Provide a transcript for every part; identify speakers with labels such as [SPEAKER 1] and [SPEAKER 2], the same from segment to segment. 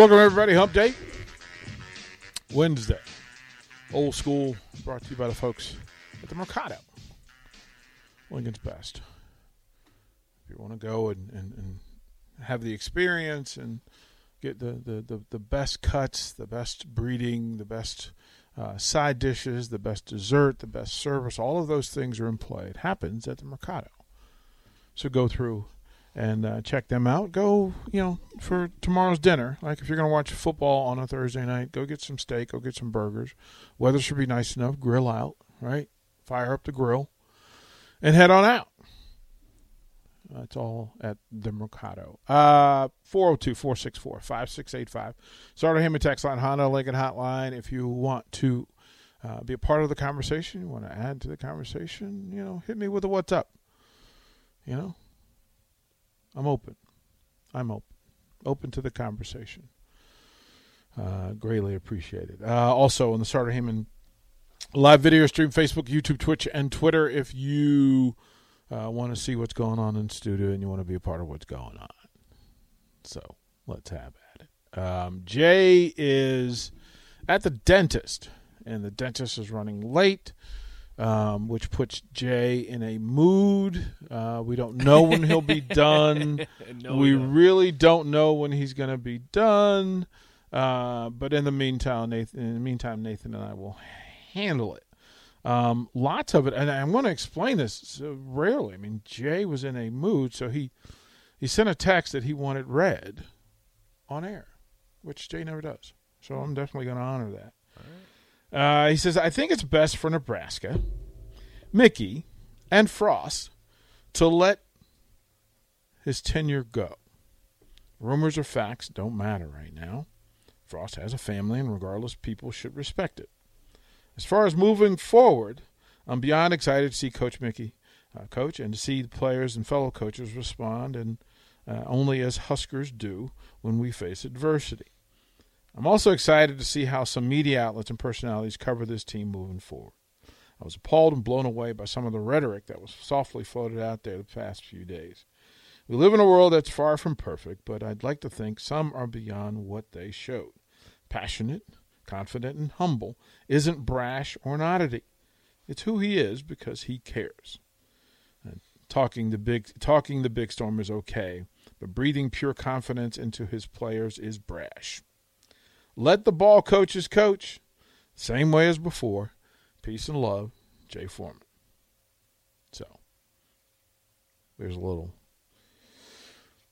[SPEAKER 1] Welcome, everybody. Hump Day. Wednesday. Old school brought to you by the folks at the Mercado. Lincoln's best. If you want to go and, and, and have the experience and get the, the, the, the best cuts, the best breeding, the best uh, side dishes, the best dessert, the best service, all of those things are in play. It happens at the Mercado. So go through and uh, check them out. Go, you know, for tomorrow's dinner. Like if you're going to watch football on a Thursday night, go get some steak, go get some burgers. Weather should be nice enough. Grill out, right? Fire up the grill and head on out. That's all at the Mercado. Uh, 402 464 5685. Starter Hammond Text Line, Honda Lincoln Hotline. If you want to uh, be a part of the conversation, you want to add to the conversation, you know, hit me with a what's up. You know, I'm open. I'm open. Open to the conversation. Uh, greatly appreciated. Uh, also, on the Starter Heyman live video stream, Facebook, YouTube, Twitch, and Twitter, if you uh, want to see what's going on in studio and you want to be a part of what's going on. So let's have at it. Um, Jay is at the dentist, and the dentist is running late um, which puts Jay in a mood. Uh, we don't know when he'll be done.
[SPEAKER 2] no,
[SPEAKER 1] we
[SPEAKER 2] don't.
[SPEAKER 1] really don't know when he's going to be done. Uh, but in the meantime, Nathan, in the meantime, Nathan and I will handle it. Um, lots of it, and I'm going to explain this so rarely. I mean, Jay was in a mood, so he he sent a text that he wanted read on air, which Jay never does. So I'm definitely going to honor that. Uh, he says, I think it's best for Nebraska, Mickey, and Frost to let his tenure go. Rumors or facts don't matter right now. Frost has a family, and regardless, people should respect it. As far as moving forward, I'm beyond excited to see Coach Mickey uh, coach and to see the players and fellow coaches respond, and uh, only as Huskers do when we face adversity. I'm also excited to see how some media outlets and personalities cover this team moving forward. I was appalled and blown away by some of the rhetoric that was softly floated out there the past few days. We live in a world that's far from perfect, but I'd like to think some are beyond what they showed. Passionate, confident, and humble isn't brash or an oddity. It's who he is because he cares. And talking the big talking the big storm is okay, but breathing pure confidence into his players is brash. Let the ball coaches coach. Same way as before. Peace and love, Jay Foreman. So, there's a little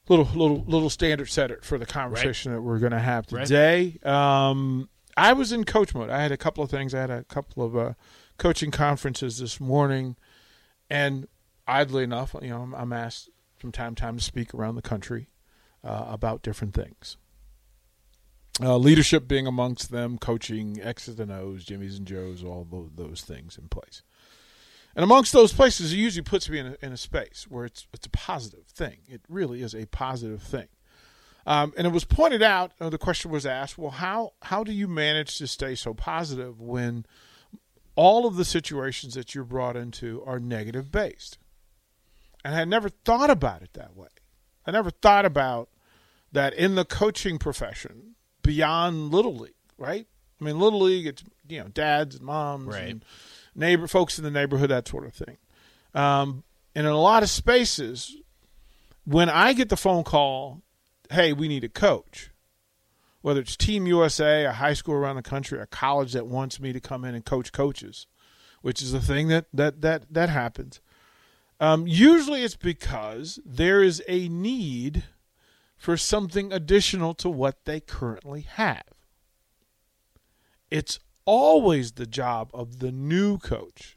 [SPEAKER 1] little little little standard setter for the conversation that we're going to have today. Um, I was in coach mode. I had a couple of things. I had a couple of uh, coaching conferences this morning, and oddly enough, you know, I'm, I'm asked from time to time to speak around the country uh, about different things. Uh, leadership being amongst them, coaching X's and O's, Jimmy's and Joe's, all those, those things in place. And amongst those places, it usually puts me in a, in a space where it's it's a positive thing. It really is a positive thing. Um, and it was pointed out. Uh, the question was asked: Well, how how do you manage to stay so positive when all of the situations that you're brought into are negative based? And I had never thought about it that way. I never thought about that in the coaching profession beyond little league, right? I mean, little league, it's you know dads and moms
[SPEAKER 2] Right.
[SPEAKER 1] and neighbor folks in the neighborhood, that sort of thing. Um, and in a lot of spaces, when I get the phone call, "Hey, we need a coach," whether it's Team USA, a high school around the country, a college that wants me to come in and coach coaches, which is a thing that that that that happens. Um, usually, it's because there is a need for something additional to what they currently have. It's always the job of the new coach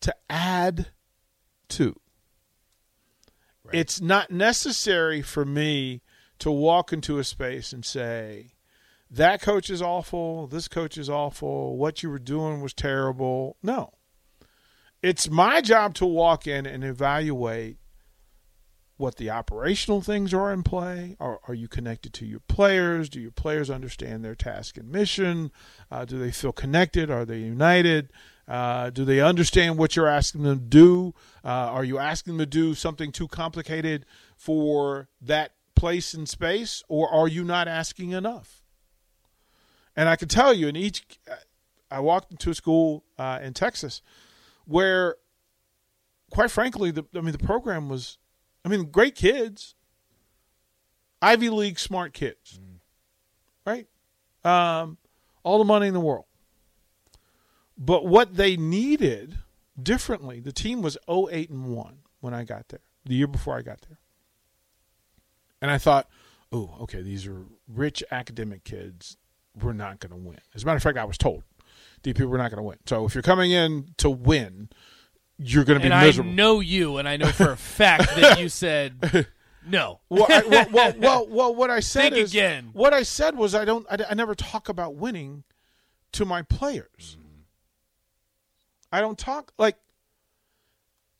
[SPEAKER 1] to add to. It's not necessary for me to walk into a space and say, that coach is awful, this coach is awful, what you were doing was terrible. No. It's my job to walk in and evaluate what the operational things are in play. Are, are you connected to your players? Do your players understand their task and mission? Uh, do they feel connected? Are they united? Uh, do they understand what you're asking them to do? Uh, are you asking them to do something too complicated for that place and space, or are you not asking enough? And I can tell you, in each, I walked into a school uh, in Texas where, quite frankly, the I mean the program was, I mean, great kids, Ivy League smart kids, right? Um, all the money in the world. But what they needed differently, the team was 08 and 1 when I got there, the year before I got there. And I thought, oh, okay, these are rich academic kids. We're not going to win. As a matter of fact, I was told DP, we're not going to win. So if you're coming in to win, you're going to be
[SPEAKER 2] And I know you, and I know for a fact that you said no.
[SPEAKER 1] well, I, well, well, well, well, what I said
[SPEAKER 2] Think
[SPEAKER 1] is
[SPEAKER 2] again.
[SPEAKER 1] what I said was I don't I, I never talk about winning to my players. I don't talk like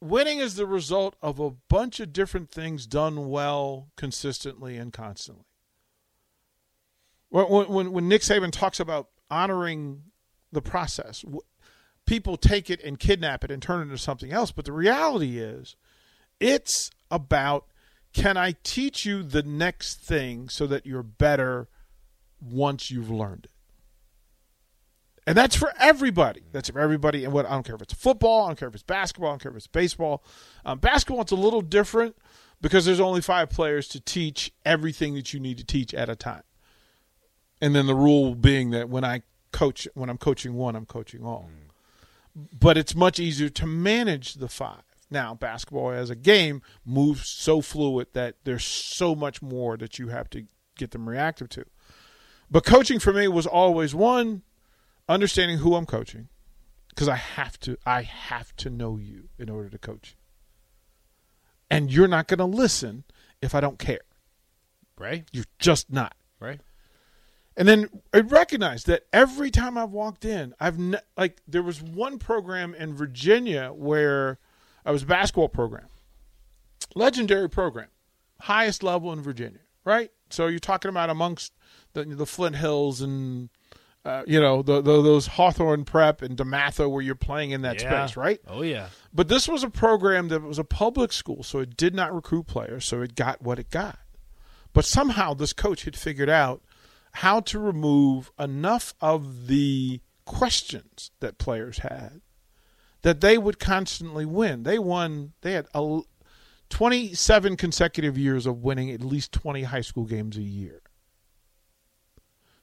[SPEAKER 1] winning is the result of a bunch of different things done well, consistently, and constantly. When when when Nick Saban talks about honoring the process, people take it and kidnap it and turn it into something else. But the reality is, it's about can I teach you the next thing so that you're better once you've learned it? And that's for everybody. That's for everybody. And what I don't care if it's football, I don't care if it's basketball, I don't care if it's baseball. Um, basketball, it's a little different because there's only five players to teach everything that you need to teach at a time. And then the rule being that when I coach, when I'm coaching one, I'm coaching all. But it's much easier to manage the five. Now, basketball as a game moves so fluid that there's so much more that you have to get them reactive to. But coaching for me was always one understanding who I'm coaching because I have to I have to know you in order to coach. And you're not going to listen if I don't care.
[SPEAKER 2] Right?
[SPEAKER 1] You're just not.
[SPEAKER 2] Right?
[SPEAKER 1] And then I recognized that every time I've walked in, I've ne- like there was one program in Virginia where I was a basketball program, legendary program, highest level in Virginia, right? So you're talking about amongst the the Flint Hills and uh, you know the, the, those Hawthorne Prep and DeMatha where you're playing in that
[SPEAKER 2] Yeah.
[SPEAKER 1] space, right?
[SPEAKER 2] Oh yeah.
[SPEAKER 1] But this was a program that was a public school, so it did not recruit players, so it got what it got. But somehow this coach had figured out how to remove enough of the questions that players had that they would constantly win. They won, they had a, 27 consecutive years of winning at least 20 high school games a year.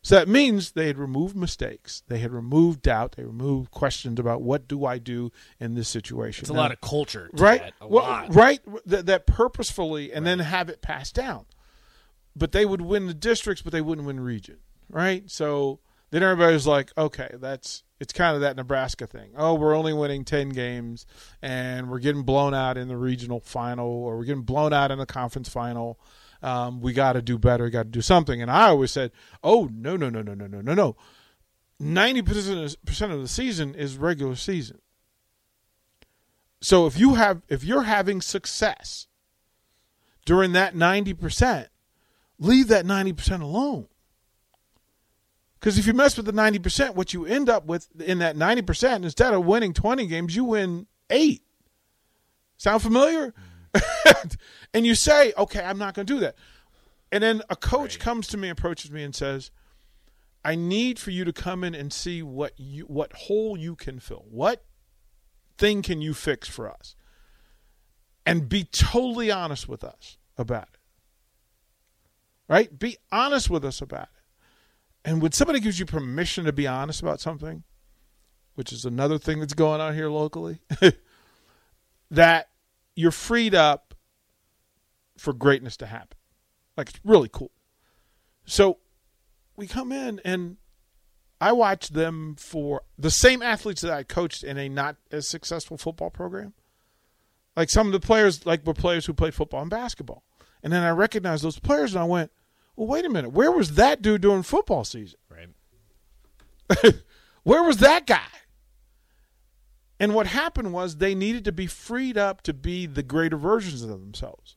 [SPEAKER 1] So that means they had removed mistakes, they had removed doubt, they removed questions about what do I do in this situation.
[SPEAKER 2] It's a
[SPEAKER 1] Now-
[SPEAKER 2] lot of culture, to
[SPEAKER 1] right?
[SPEAKER 2] that, a
[SPEAKER 1] well,
[SPEAKER 2] lot.
[SPEAKER 1] right. That, that purposefully, and then have it passed down. But they would win the districts, but they wouldn't win region, right? So then everybody's like, okay, that's it's kind of that Nebraska thing. Oh, we're only winning ten games, and we're getting blown out in the regional final, or we're getting blown out in the conference final. Um, we got to do better. Got to do something. And I always said, oh no, no, no, no, no, no, no, no. Ninety percent of the season is regular season. So if you have if you're having success during that 90%, leave that 90% alone. Cuz if you mess with the 90%, what you end up with in that 90% instead of winning 20 games, you win 8. Sound familiar? and you say, "Okay, I'm not going to do that." And then a coach comes to me approaches me and says, "I need for you to come in and see what you what hole you can fill. What thing can you fix for us? And be totally honest with us about it. Right? Be honest with us about it. And when somebody gives you permission to be honest about something, which is another thing that's going on here locally, that you're freed up for greatness to happen. Like it's really cool. So we come in and I watched them for the same athletes that I coached in a not as successful football program. Like some of the players, like were players who played football and basketball. And then I recognized those players and I went, well, wait a minute. Where was that dude during football season?
[SPEAKER 2] Right.
[SPEAKER 1] Where was that guy? And what happened was they needed to be freed up to be the greater versions of themselves.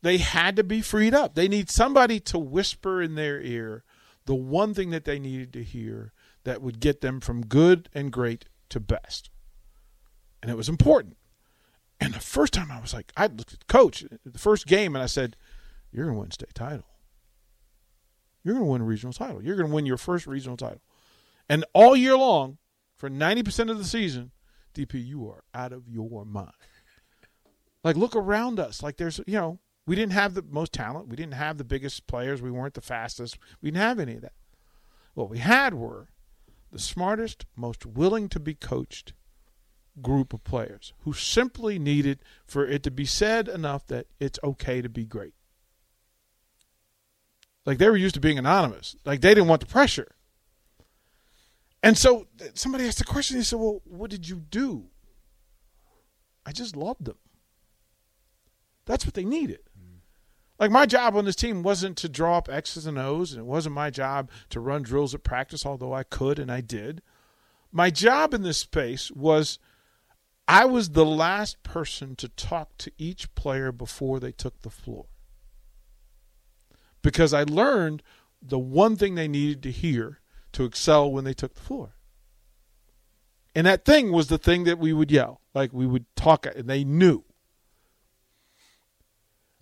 [SPEAKER 1] They had to be freed up. They need somebody to whisper in their ear the one thing that they needed to hear that would get them from good and great to best. And it was important. And the first time I was like, I looked at the coach, the first game, and I said, You're going to win state title. You're going to win a regional title. You're going to win your first regional title. And all year long, for 90% of the season, DP, you are out of your mind. Like, look around us. Like, there's, you know, we didn't have the most talent. We didn't have the biggest players. We weren't the fastest. We didn't have any of that. What we had were the smartest, most willing to be coached group of players who simply needed for it to be said enough that it's okay to be great. Like they were used to being anonymous. Like they didn't want the pressure. And so somebody asked the question. He said, Well, what did you do? I just loved them. That's what they needed. Mm. Like my job on this team wasn't to draw up X's and O's, and it wasn't my job to run drills at practice, although I could and I did. My job in this space was I was the last person to talk to each player before they took the floor. Because I learned the one thing they needed to hear to excel when they took the floor. And that thing was the thing that we would yell. Like we would talk, and they knew.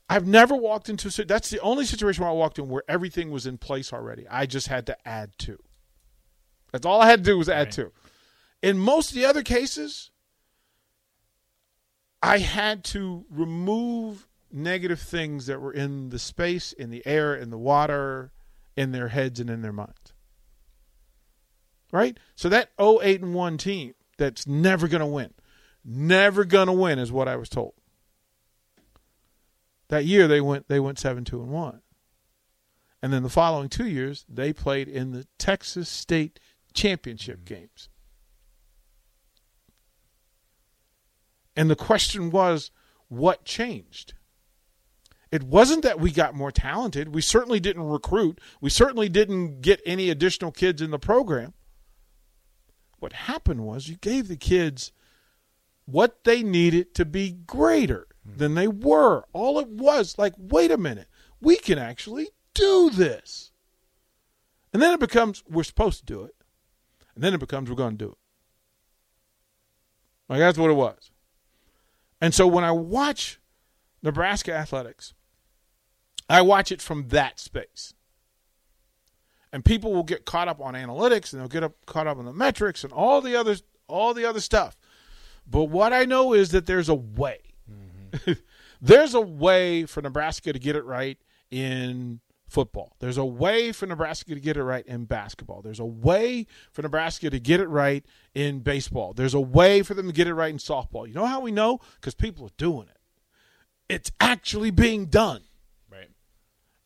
[SPEAKER 1] I've never walked into a that's the only situation where I walked in where everything was in place already. I just had to add to. That's all I had to do was add
[SPEAKER 2] Right.
[SPEAKER 1] to. In most of the other cases, I had to remove negative things that were in the space, in the air, in the water, in their heads and in their minds. Right? So that 08 and 1 team that's never going to win. Never going to win is what I was told. That year they went they went 7 2 and 1. And then the following 2 years they played in the Texas State Championship mm-hmm. games. And the question was what changed? It wasn't that we got more talented. We certainly didn't recruit. We certainly didn't get any additional kids in the program. What happened was you gave the kids what they needed to be greater hmm. than they were. All it was like, wait a minute, we can actually do this. And then it becomes we're supposed to do it. And then it becomes we're going to do it. Like that's what it was. And so when I watch Nebraska athletics, I watch it from that space. And people will get caught up on analytics and they'll get up, caught up on the metrics and all the other all the other stuff. But what I know is that there's a way. Mm-hmm. there's a way for Nebraska to get it right in football. There's a way for Nebraska to get it right in basketball. There's a way for Nebraska to get it right in baseball. There's a way for them to get it right in softball. You know how we know? Because people are doing it. It's actually being done.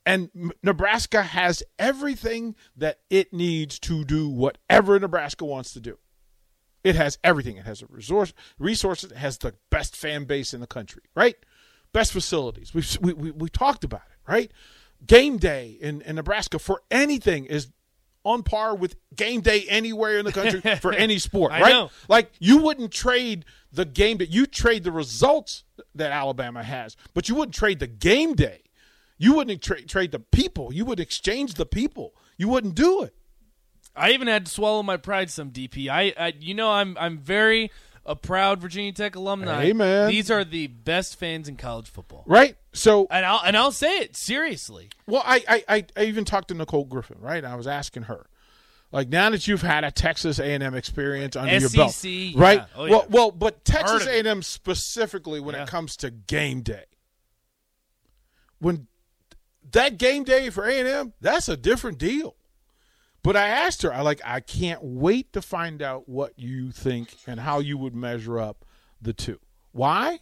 [SPEAKER 1] And Nebraska has everything that it needs to do whatever Nebraska wants to do. It has everything. It has a resource, resources. It has the best fan base in the country, right? Best facilities. We've, we, we, we talked about it, right? Game day in, in Nebraska for anything is on par with game day anywhere in the country for any sport,
[SPEAKER 2] I
[SPEAKER 1] right?
[SPEAKER 2] know.
[SPEAKER 1] Like you wouldn't trade the game that you trade the results that Alabama has, but you wouldn't trade the game day. You wouldn't tra- trade the people. You would exchange the people. You wouldn't do it.
[SPEAKER 2] I even had to swallow my pride some DP. I, I you know I'm I'm very a proud Virginia Tech alumni.
[SPEAKER 1] Hey, man.
[SPEAKER 2] These are the best fans in college football.
[SPEAKER 1] Right? So
[SPEAKER 2] And I'll and I'll say it seriously.
[SPEAKER 1] Well, I, I, I, even talked to Nicole Griffin, right? I was asking her, like, now that you've had a Texas A and M experience under your belt,
[SPEAKER 2] SEC, yeah.
[SPEAKER 1] right?
[SPEAKER 2] Oh, yeah.
[SPEAKER 1] Well, well, but Texas A&M specifically when
[SPEAKER 2] Yeah.
[SPEAKER 1] it comes to game day, when that game day for A and M, that's a different deal. But I asked her, I like, I can't wait to find out what you think and how you would measure up the two. Why?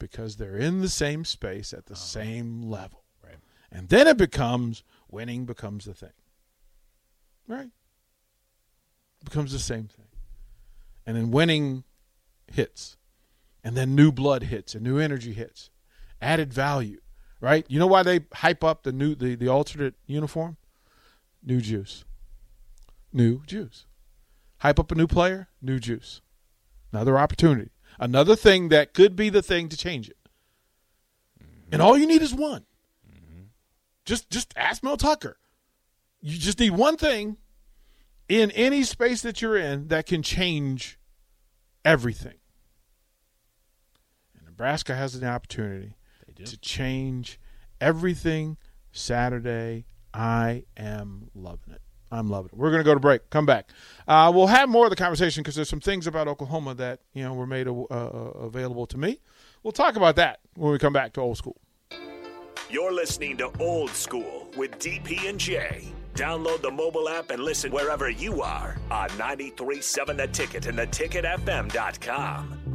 [SPEAKER 1] Because they're in the same space at the uh-huh. same level.
[SPEAKER 2] Right.
[SPEAKER 1] And then it becomes winning becomes the thing. Right? becomes the same thing. And then winning hits. And then new blood hits and new energy hits. Added value. Right? You know why they hype up the new the, the alternate uniform? New juice. New juice. Hype up a new player, new juice. Another opportunity. Another thing that could be the thing to change it. And all you need is one. Just just ask Mel Tucker. You just need one thing in any space that you're in that can change everything. And Nebraska has an opportunity to change everything Saturday. I am loving it. I'm loving it. We're going to go to break. Come back. Uh, we'll have more of the conversation because there's some things about Oklahoma that you know were made uh, uh, available to me. We'll talk about that when we come back to old school.
[SPEAKER 3] You're listening to Old School with DP and Jay. Download the mobile app and listen wherever you are on 93.7 The Ticket and theticketfm.com.